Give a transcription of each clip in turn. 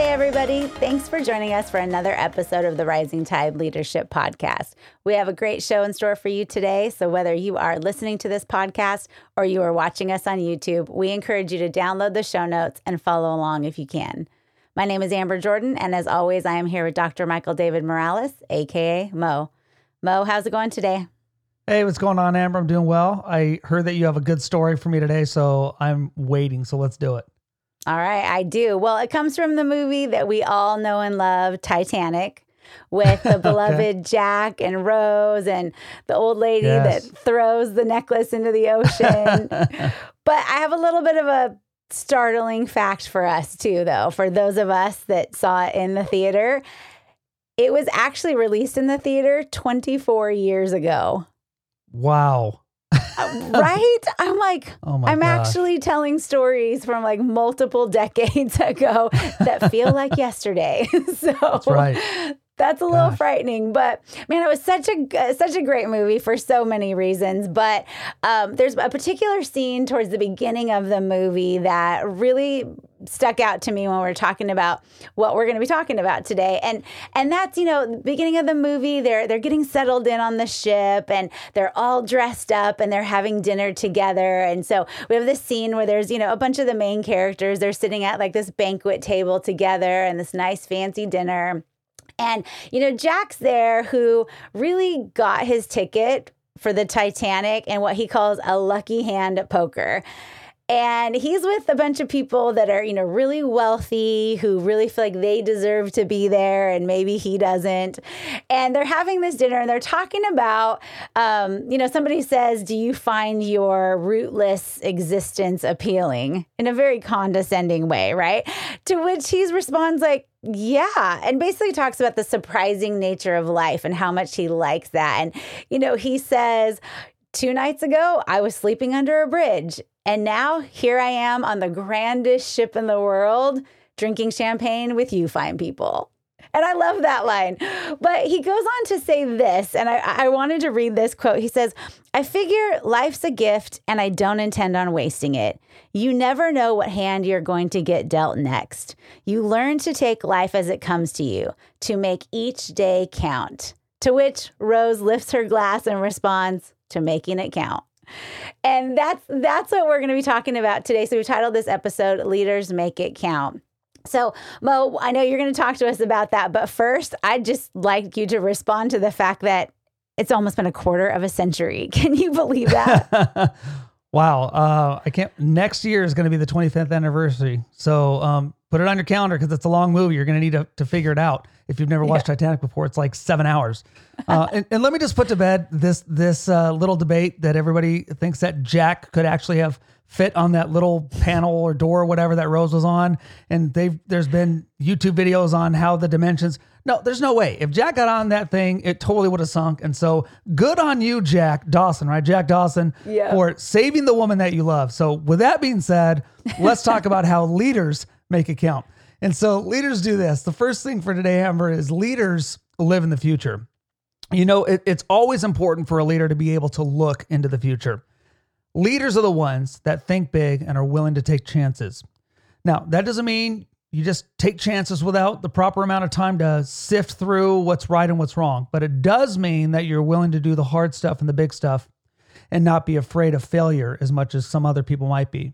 Hey, everybody. Thanks for joining us for another episode of the Rising Tide Leadership Podcast. We have a great show in store for you today. So, whether you are listening to this podcast or you are watching us on YouTube, we encourage you to download the show notes and follow along if you can. My name is Amber Jordan, and as always, I am here with Dr. Michael David Morales, AKA Mo. Mo, how's it going today? Hey, what's going on, Amber? I'm doing well. I heard that you have a good story for me today, so I'm waiting. So, let's do it. All right, I do. Well, it comes from the movie that we all know and love, Titanic, with the beloved Jack and Rose and the old lady yes. that throws the necklace into the ocean. but I have a little bit of a startling fact for us, too, though, for those of us that saw it in the theater. It was actually released in the theater 24 years ago. Wow. right? I'm like, oh I'm gosh. actually telling stories from like multiple decades ago that feel like yesterday. so That's right that's a little frightening. But man, it was such a such a great movie for so many reasons. But um, there's a particular scene towards the beginning of the movie that really stuck out to me when we're talking about what we're going to be talking about today and and that's you know the beginning of the movie they're they're getting settled in on the ship and they're all dressed up and they're having dinner together and so we have this scene where there's you know a bunch of the main characters they're sitting at like this banquet table together and this nice fancy dinner and, you know, Jack's there who really got his ticket for the Titanic and what he calls a lucky hand poker. And he's with a bunch of people that are, you know, really wealthy who really feel like they deserve to be there and maybe he doesn't. And they're having this dinner and they're talking about, um, you know, somebody says, Do you find your rootless existence appealing in a very condescending way, right? To which he responds, like, yeah, and basically talks about the surprising nature of life and how much he likes that. And, you know, he says, Two nights ago, I was sleeping under a bridge and now here I am on the grandest ship in the world, drinking champagne with you fine people. And I love that line. But he goes on to say this, and I, I, wanted to read this quote. He says, I figure life's a gift and I don't intend on wasting it. You never know what hand you're going to get dealt next. You learn to take life as it comes to you, to make each day count. To which Rose lifts her glass and responds, To making it count. And that's that's what we're going to be talking about today. So we titled this episode Leaders Make It Count. So, Mo, I know you're going to talk to us about that, but first, I'd just like you to respond to the fact that it's almost been a quarter of a century. Can you believe that? wow. Uh, I can't. Next year is going to be the 25th anniversary. So, um, put it on your calendar because it's a long movie. You're going to need to, to figure it out. If you've never watched yeah. Titanic before, it's like seven hours. Uh, and, and, let me just put to bed this this uh, little debate that everybody thinks that Jack could actually have fit on that little panel or door or whatever that Rose was on. And they've there's been YouTube videos on how the dimensions. No, there's no way. If Jack got on that thing, it totally would have sunk. And so good on you, Jack Dawson, right? Jack Dawson yeah. for saving the woman that you love. So with that being said, let's talk about how leaders make it count. And so leaders do this. The first thing for today, Amber, is leaders live in the future. You know, it, it's always important for a leader to be able to look into the future. Leaders are the ones that think big and are willing to take chances. Now, that doesn't mean you just take chances without the proper amount of time to sift through what's right and what's wrong, but it does mean that you're willing to do the hard stuff and the big stuff and not be afraid of failure as much as some other people might be.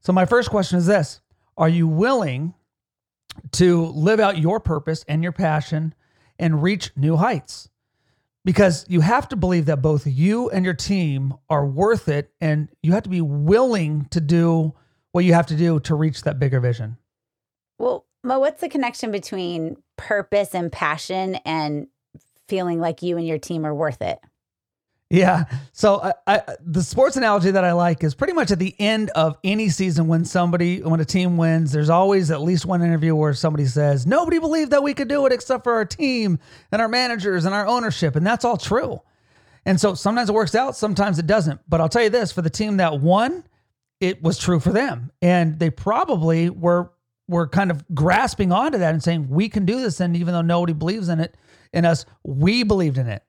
So, my first question is this Are you willing to live out your purpose and your passion and reach new heights. Because you have to believe that both you and your team are worth it, and you have to be willing to do what you have to do to reach that bigger vision. Well, Mo, what's the connection between purpose and passion and feeling like you and your team are worth it? Yeah. So I, I, the sports analogy that I like is pretty much at the end of any season when somebody when a team wins, there's always at least one interview where somebody says, "Nobody believed that we could do it except for our team and our managers and our ownership." And that's all true. And so sometimes it works out, sometimes it doesn't. But I'll tell you this, for the team that won, it was true for them. And they probably were were kind of grasping onto that and saying we can do this and even though nobody believes in it in us we believed in it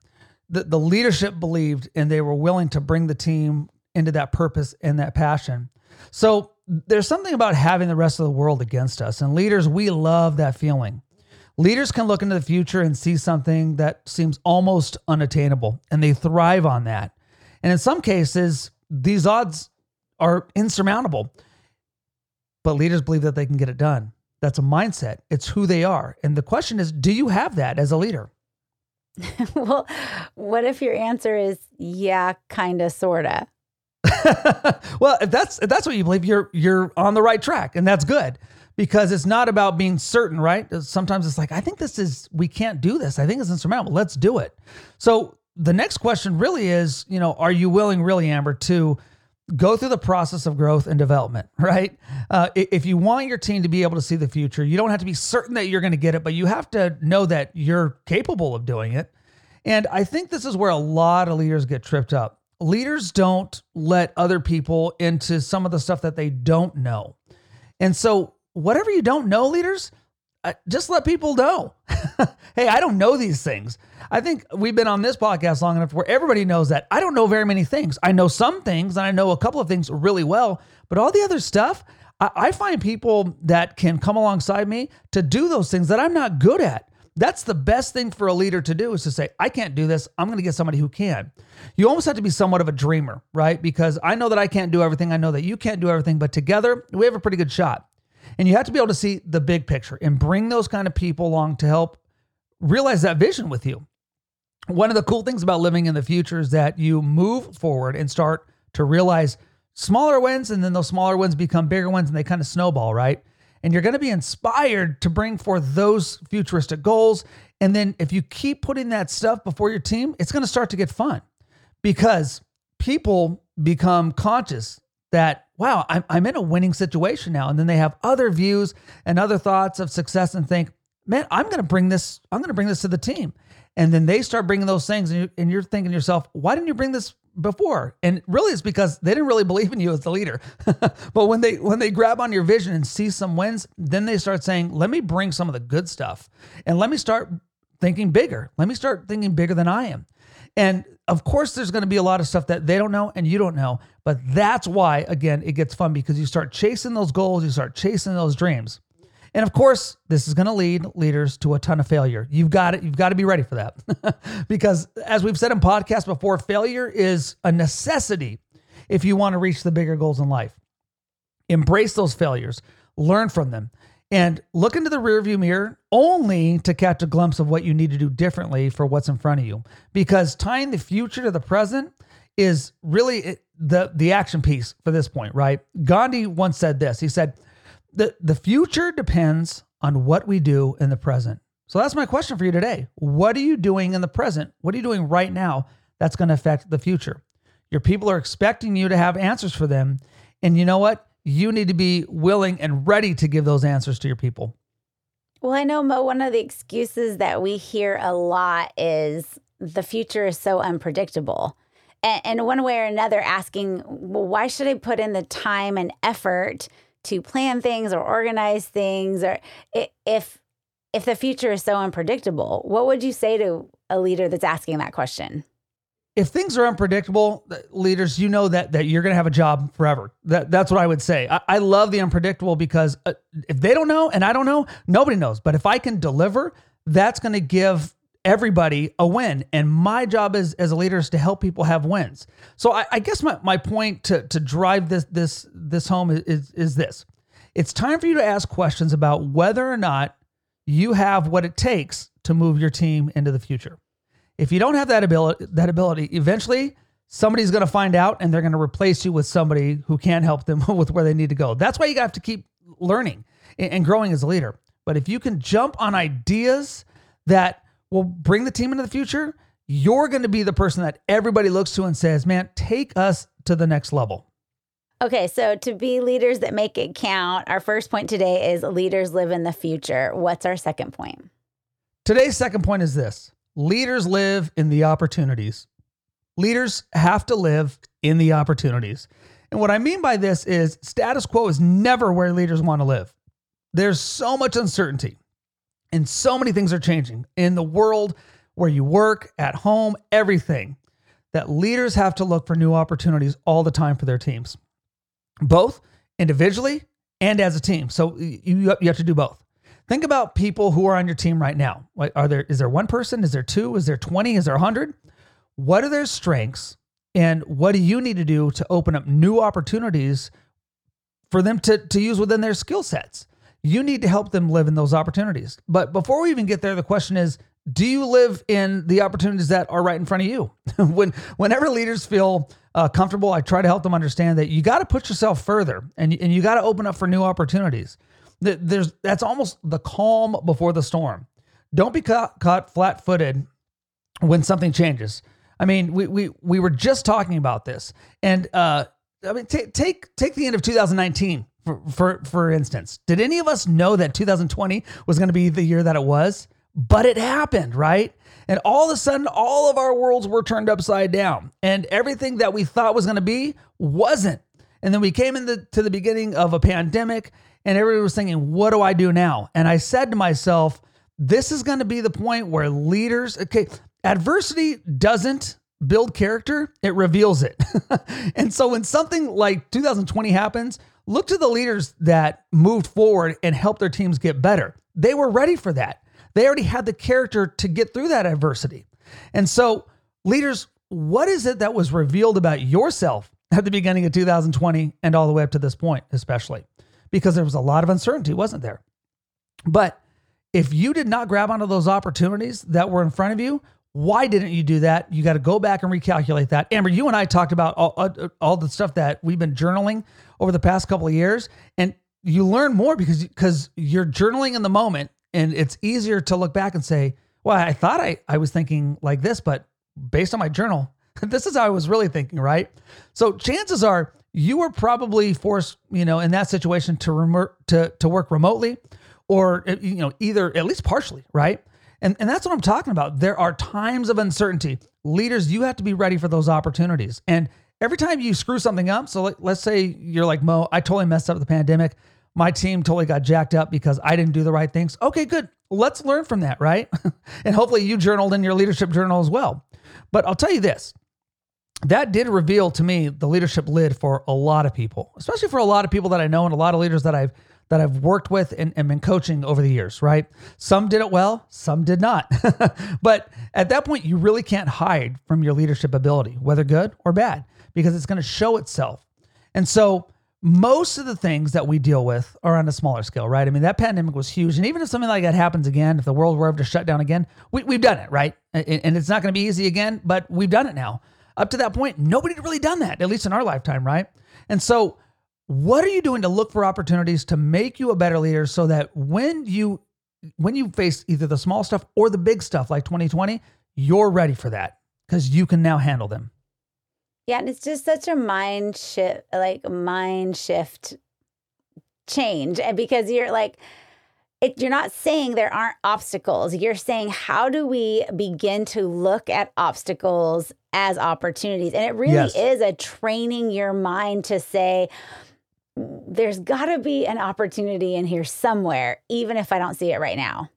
the, the leadership believed and they were willing to bring the team into that purpose and that passion so there's something about having the rest of the world against us and leaders we love that feeling leaders can look into the future and see something that seems almost unattainable and they thrive on that and in some cases these odds are insurmountable but leaders believe that they can get it done. That's a mindset. It's who they are. And the question is, do you have that as a leader? well, what if your answer is yeah, kind of sorta? well, if that's if that's what you believe, you're you're on the right track and that's good because it's not about being certain, right? Sometimes it's like, I think this is we can't do this. I think it's insurmountable. Let's do it. So the next question really is, you know, are you willing really Amber to go through the process of growth and development, right? Uh, if you want your team to be able to see the future, you don't have to be certain that you're going to get it, but you have to know that you're capable of doing it. And I think this is where a lot of leaders get tripped up. Leaders don't let other people into some of the stuff that they don't know. And so, whatever you don't know, leaders, just let people know. hey, I don't know these things. I think we've been on this podcast long enough where everybody knows that I don't know very many things. I know some things and I know a couple of things really well, but all the other stuff, I, I find people that can come alongside me to do those things that I'm not good at. That's the best thing for a leader to do is to say, I can't do this. I'm going to get somebody who can. You almost have to be somewhat of a dreamer, right? Because I know that I can't do everything. I know that you can't do everything, but together we have a pretty good shot. And you have to be able to see the big picture and bring those kind of people along to help realize that vision with you one of the cool things about living in the future is that you move forward and start to realize smaller wins, and then those smaller wins become bigger ones and they kind of snowball, right? And you're going to be inspired to bring forth those futuristic goals. And then if you keep putting that stuff before your team, it's going to start to get fun because people become conscious that, wow, I'm, I'm in a winning situation now. And then they have other views and other thoughts of success and think, man, I'm going to bring this, I'm going to bring this to the team. And then they start bringing those things, and, you, and you're thinking to yourself, why didn't you bring this before? And really, it's because they didn't really believe in you as the leader. but when they when they grab on your vision and see some wins, then they start saying, let me bring some of the good stuff, and let me start thinking bigger. Let me start thinking bigger than I am. And of course, there's going to be a lot of stuff that they don't know and you don't know. But that's why, again, it gets fun because you start chasing those goals, you start chasing those dreams. And of course, this is going to lead leaders to a ton of failure. You've got it. You've got to be ready for that. because as we've said in podcasts before, failure is a necessity if you want to reach the bigger goals in life. Embrace those failures, learn from them, and look into the rearview mirror only to catch a glimpse of what you need to do differently for what's in front of you. Because tying the future to the present is really the the action piece for this point, right? Gandhi once said this. He said, the the future depends on what we do in the present. So that's my question for you today. What are you doing in the present? What are you doing right now that's going to affect the future? Your people are expecting you to have answers for them. And you know what? You need to be willing and ready to give those answers to your people. Well, I know, Mo, one of the excuses that we hear a lot is the future is so unpredictable. And, and one way or another, asking, well, why should I put in the time and effort to plan things or organize things or if if the future is so unpredictable what would you say to a leader that's asking that question if things are unpredictable leaders you know that that you're going to have a job forever that that's what i would say i, I love the unpredictable because uh, if they don't know and i don't know nobody knows but if i can deliver that's going to give everybody a win. And my job as, as a leader is to help people have wins. So I, I guess my, my point to, to drive this this this home is, is this. It's time for you to ask questions about whether or not you have what it takes to move your team into the future. If you don't have that ability, that ability, eventually somebody's going to find out and they're going to replace you with somebody who can help them with where they need to go. That's why you have to keep learning and growing as a leader. But if you can jump on ideas that will bring the team into the future, you're going to be the person that everybody looks to and says, man, take us to the next level. Okay, so to be leaders that make it count, our first point today is leaders live in the future. What's our second point? Today's second point is this leaders live in the opportunities. Leaders have to live in the opportunities. And what I mean by this is status quo is never where leaders want to live. there's so much uncertainty and so many things are changing in the world where you work, at home, everything, that leaders have to look for new opportunities all the time for their teams, both individually and as a team. So you, you have to do both. Think about people who are on your team right now. Are there is there one person? Is there two? Is there 20? Is there 100? What are their strengths? And what do you need to do to open up new opportunities for them to, to use within their skill sets? You need to help them live in those opportunities. But before we even get there, the question is do you live in the opportunities that are right in front of you? when whenever leaders feel uh, comfortable, I try to help them understand that you got to put yourself further and and you got to open up for new opportunities. There's that's almost the calm before the storm. Don't be caught, caught flat-footed when something changes. I mean, we we we were just talking about this, and uh, I mean, take take take the end of 2019 for for for instance. Did any of us know that 2020 was going to be the year that it was? But it happened, right? And all of a sudden, all of our worlds were turned upside down, and everything that we thought was going to be wasn't. And then we came into the beginning of a pandemic, and everybody was thinking, "What do I do now?" And I said to myself, "This is going to be the point where leaders, okay, adversity doesn't build character; it reveals it." and so, when something like 2020 happens, look to the leaders that moved forward and helped their teams get better. They were ready for that. They already had the character to get through that adversity. And so, leaders, what is it that was revealed about yourself at the beginning of 2020 and all the way up to this point, especially? Because there was a lot of uncertainty, wasn't there? But if you did not grab onto those opportunities that were in front of you, why didn't you do that? You got to go back and recalculate that. Amber, you and I talked about all, uh, all the stuff that we've been journaling over the past couple of years, and you learn more because because you're journaling in the moment and it's easier to look back and say, well, I thought I, I was thinking like this, but based on my journal, this is how I was really thinking, right? So chances are you were probably forced, you know, in that situation to remo- to to work remotely or eh, you know, either at least partially, right? And and that's what I'm talking about. There are times of uncertainty. Leaders, you have to be ready for those opportunities. And every time you screw something up, so like, let's say you're like Mo, I totally messed up the pandemic my team totally got jacked up because I didn't do the right things. Okay, good. Let's learn from that, right? and hopefully you journaled in your leadership journal as well. But I'll tell you this that did reveal to me the leadership lid for a lot of people, especially for a lot of people that I know and a lot of leaders that I've that I've worked with and, and been coaching over the years, right? Some did it well, some did not. but at that point, you really can't hide from your leadership ability, whether good or bad, because it's going to show itself. And so most of the things that we deal with are on a smaller scale, right? I mean, that pandemic was huge. And even if something like that happens again, if the world were ever to shut down again, we, have done it, right? And it's not going to be easy again, but we've done it now. Up to that point, nobody had really done that, at least in our lifetime, right? And so, what are you doing to look for opportunities to make you a better leader so that when you when you face either the small stuff or the big stuff like 2020, you're ready for that because you can now handle them. Yeah, and it's just such a mind shift, like mind shift change, and because you're like, it, you're not saying there aren't obstacles. You're saying how do we begin to look at obstacles as opportunities, and it really yes. is a training your mind to say. There's got to be an opportunity in here somewhere, even if I don't see it right now.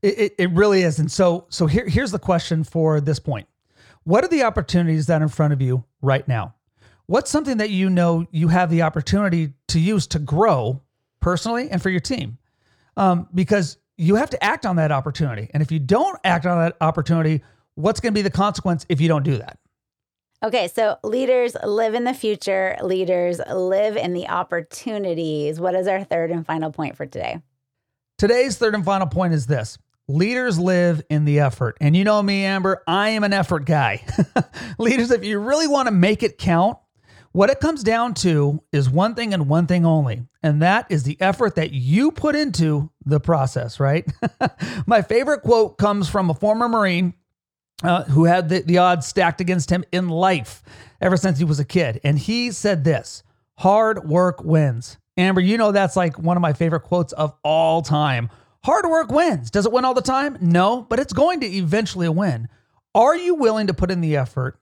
It, it, it really is. And so, so here, here's the question for this point what are the opportunities that are in front of you right now? What's something that you know you have the opportunity to use to grow personally and for your team? Um, because you have to act on that opportunity. And if you don't act on that opportunity, what's going to be the consequence if you don't do that? Okay, so leaders live in the future, leaders live in the opportunities. What is our third and final point for today? Today's third and final point is this Leaders live in the effort. And you know me, Amber, I am an effort guy. Leaders, if you really want to make it count, what it comes down to is one thing and one thing only, and that is the effort that you put into the process, right? My favorite quote comes from a former Marine uh, who had the, the odds stacked against him in life ever since he was a kid. And he said this hard work wins. Amber, you know that's like one of my favorite quotes of all time. Hard work wins. Does it win all the time? No, but it's going to eventually win. Are you willing to put in the effort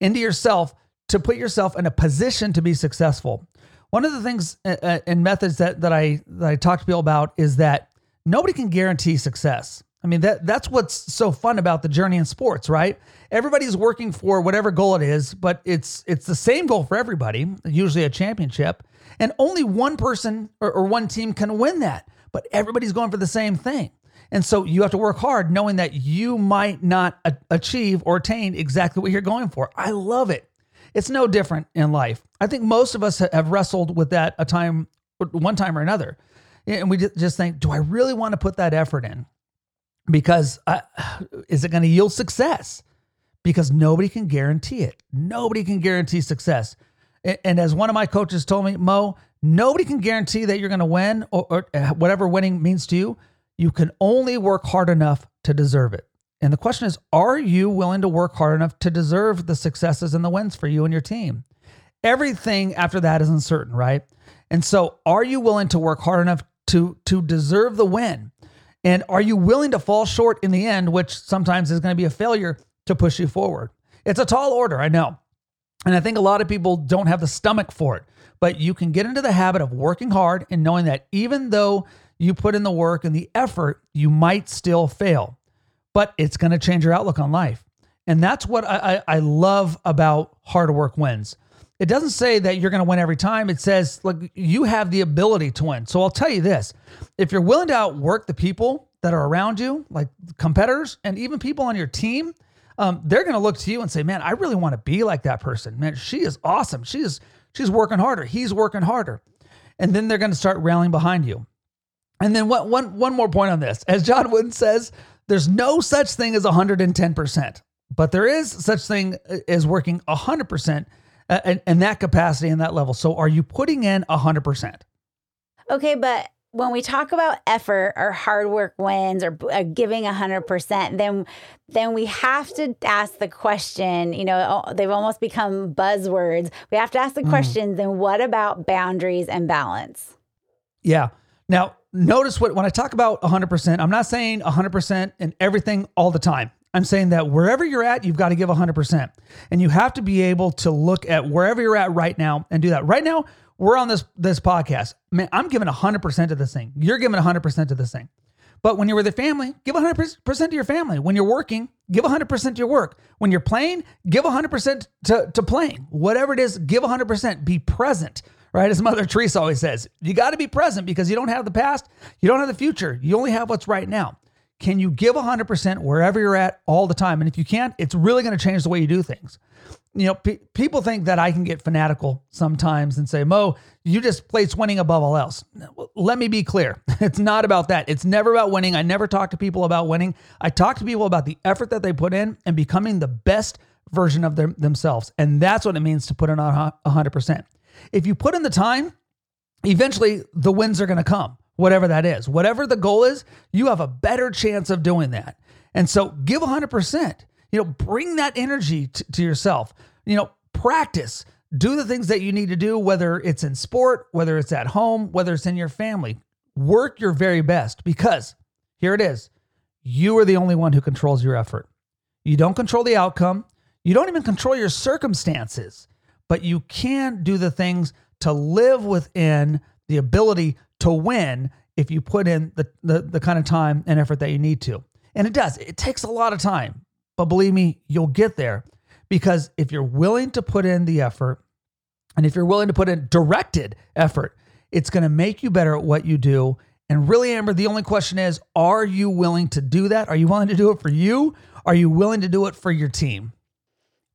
into yourself to put yourself in a position to be successful? One of the things uh, uh, and methods that that I that I talk to people about is that nobody can guarantee success. I mean that that's what's so fun about the journey in sports, right? Everybody's working for whatever goal it is, but it's it's the same goal for everybody, usually a championship, and only one person or, or one team can win that. But everybody's going for the same thing. And so you have to work hard knowing that you might not achieve or attain exactly what you're going for. I love it. It's no different in life. I think most of us have wrestled with that a time, one time or another. And we just think, do I really want to put that effort in? Because I, is it going to yield success? Because nobody can guarantee it. Nobody can guarantee success. And as one of my coaches told me, Mo, nobody can guarantee that you're going to win or, or uh, whatever winning means to you. You can only work hard enough to deserve it. And the question is, are you willing to work hard enough to deserve the successes and the wins for you and your team? Everything after that is uncertain, right? And so, are you willing to work hard enough to to deserve the win? And are you willing to fall short in the end, which sometimes is going to be a failure to push you forward? It's a tall order, I know. And I think a lot of people don't have the stomach for it, but you can get into the habit of working hard and knowing that even though you put in the work and the effort, you might still fail, but it's going to change your outlook on life. And that's what I, I, I love about hard work wins. It doesn't say that you're going to win every time. It says, like, you have the ability to win. So I'll tell you this if you're willing to outwork the people that are around you, like competitors and even people on your team, um, they're going to look to you and say, man, I really want to be like that person. Man, she is awesome. She is, she's working harder. He's working harder. And then they're going to start rallying behind you. And then one, one, one more point on this. As John Wooden says, there's no such thing as 110%, but there is such thing as working 100% in, in that capacity and that level. So are you putting in 100%? Okay, but when we talk about effort or hard work wins or, or giving 100% then then we have to ask the question you know they've almost become buzzwords we have to ask the mm. question then what about boundaries and balance yeah now notice what when I talk about 100%, I'm not saying 100% in everything all the time. I'm saying that wherever you're at, you've got to give 100%. And you have to be able to look at wherever you're at right now and do that. Right now, we're on this this podcast. Man, I'm giving 100% to this thing. You're giving 100% to this thing. But when you're with a family, give 100% to your family. When you're working, give 100% to your work. When you're playing, give 100% to, to playing. Whatever it is, give 100%. Be present right? As Mother Teresa always says, you got to be present because you don't have the past, you don't have the future, you only have what's right now. Can you give 100% wherever you're at all the time? And if you can't, it's really going to change the way you do things. You know, pe- people think that I can get fanatical sometimes and say, Mo, you just place winning above all else. Let me be clear. It's not about that. It's never about winning. I never talk to people about winning. I talk to people about the effort that they put in and becoming the best version of them, themselves. And that's what it means to put in on 100%. If you put in the time, eventually the wins are going to come, whatever that is. Whatever the goal is, you have a better chance of doing that. And so give 100%. You know, bring that energy t- to yourself. You know, practice. Do the things that you need to do, whether it's in sport, whether it's at home, whether it's in your family. Work your very best because here it is. You are the only one who controls your effort. You don't control the outcome. You don't even control your circumstances but you can do the things to live within the ability to win if you put in the, the, the kind of time and effort that you need to. And it does, it takes a lot of time, but believe me, you'll get there because if you're willing to put in the effort and if you're willing to put in directed effort, it's going to make you better at what you do. And really, Amber, the only question is are you willing to do that? Are you willing to do it for you? Are you willing to do it for your team?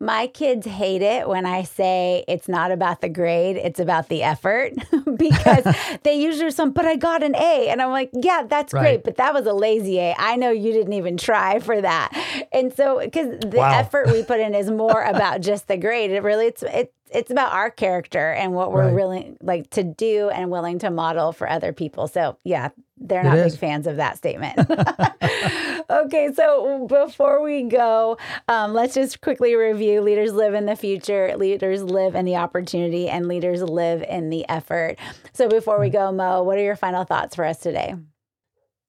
My kids hate it when I say it's not about the grade, it's about the effort because they usually some, but I got an A. And I'm like, yeah, that's right. great, but that was a lazy A. I know you didn't even try for that. And so, because the wow. effort we put in is more about just the grade. It really, it's, it, it's about our character and what we're right. really like to do and willing to model for other people. So yeah, they're not big fans of that statement. okay, so before we go, um, let's just quickly review: leaders live in the future, leaders live in the opportunity, and leaders live in the effort. So before we go, Mo, what are your final thoughts for us today?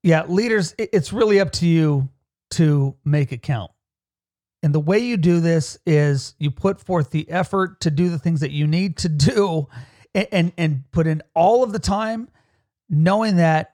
Yeah, leaders, it's really up to you to make it count. And the way you do this is you put forth the effort to do the things that you need to do and, and, and put in all of the time, knowing that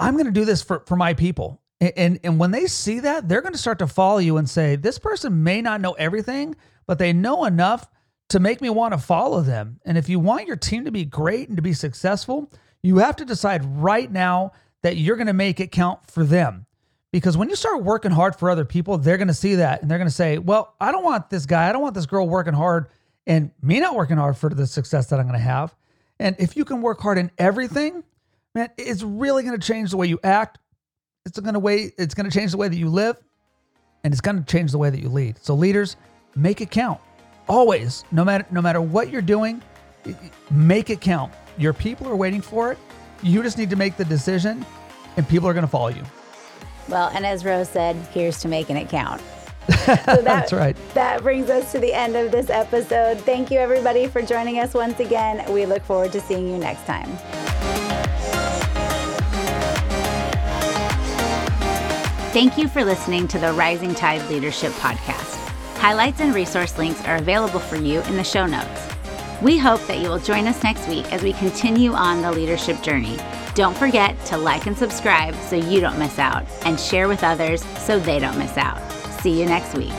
I'm going to do this for, for my people. And, and, and when they see that, they're going to start to follow you and say, this person may not know everything, but they know enough to make me want to follow them. And if you want your team to be great and to be successful, you have to decide right now that you're going to make it count for them. Because when you start working hard for other people, they're going to see that and they're going to say, Well, I don't want this guy, I don't want this girl working hard and me not working hard for the success that I'm going to have. And if you can work hard in everything, man, it's really going to change the way you act. It's going to way it's going to change the way that you live and it's going to change the way that you lead. So leaders, make it count. Always, no matter no matter what you're doing, make it count. Your people are waiting for it. You just need to make the decision and people are going to follow you. Well, and as Rose said, here's to making it count. So that, That's right. That brings us to the end of this episode. Thank you, everybody, for joining us once again. We look forward to seeing you next time. Thank you for listening to the Rising Tide Leadership Podcast. Highlights and resource links are available for you in the show notes. We hope that you will join us next week as we continue on the leadership journey. Don't forget to like and subscribe so you don't miss out, and share with others so they don't miss out. See you next week.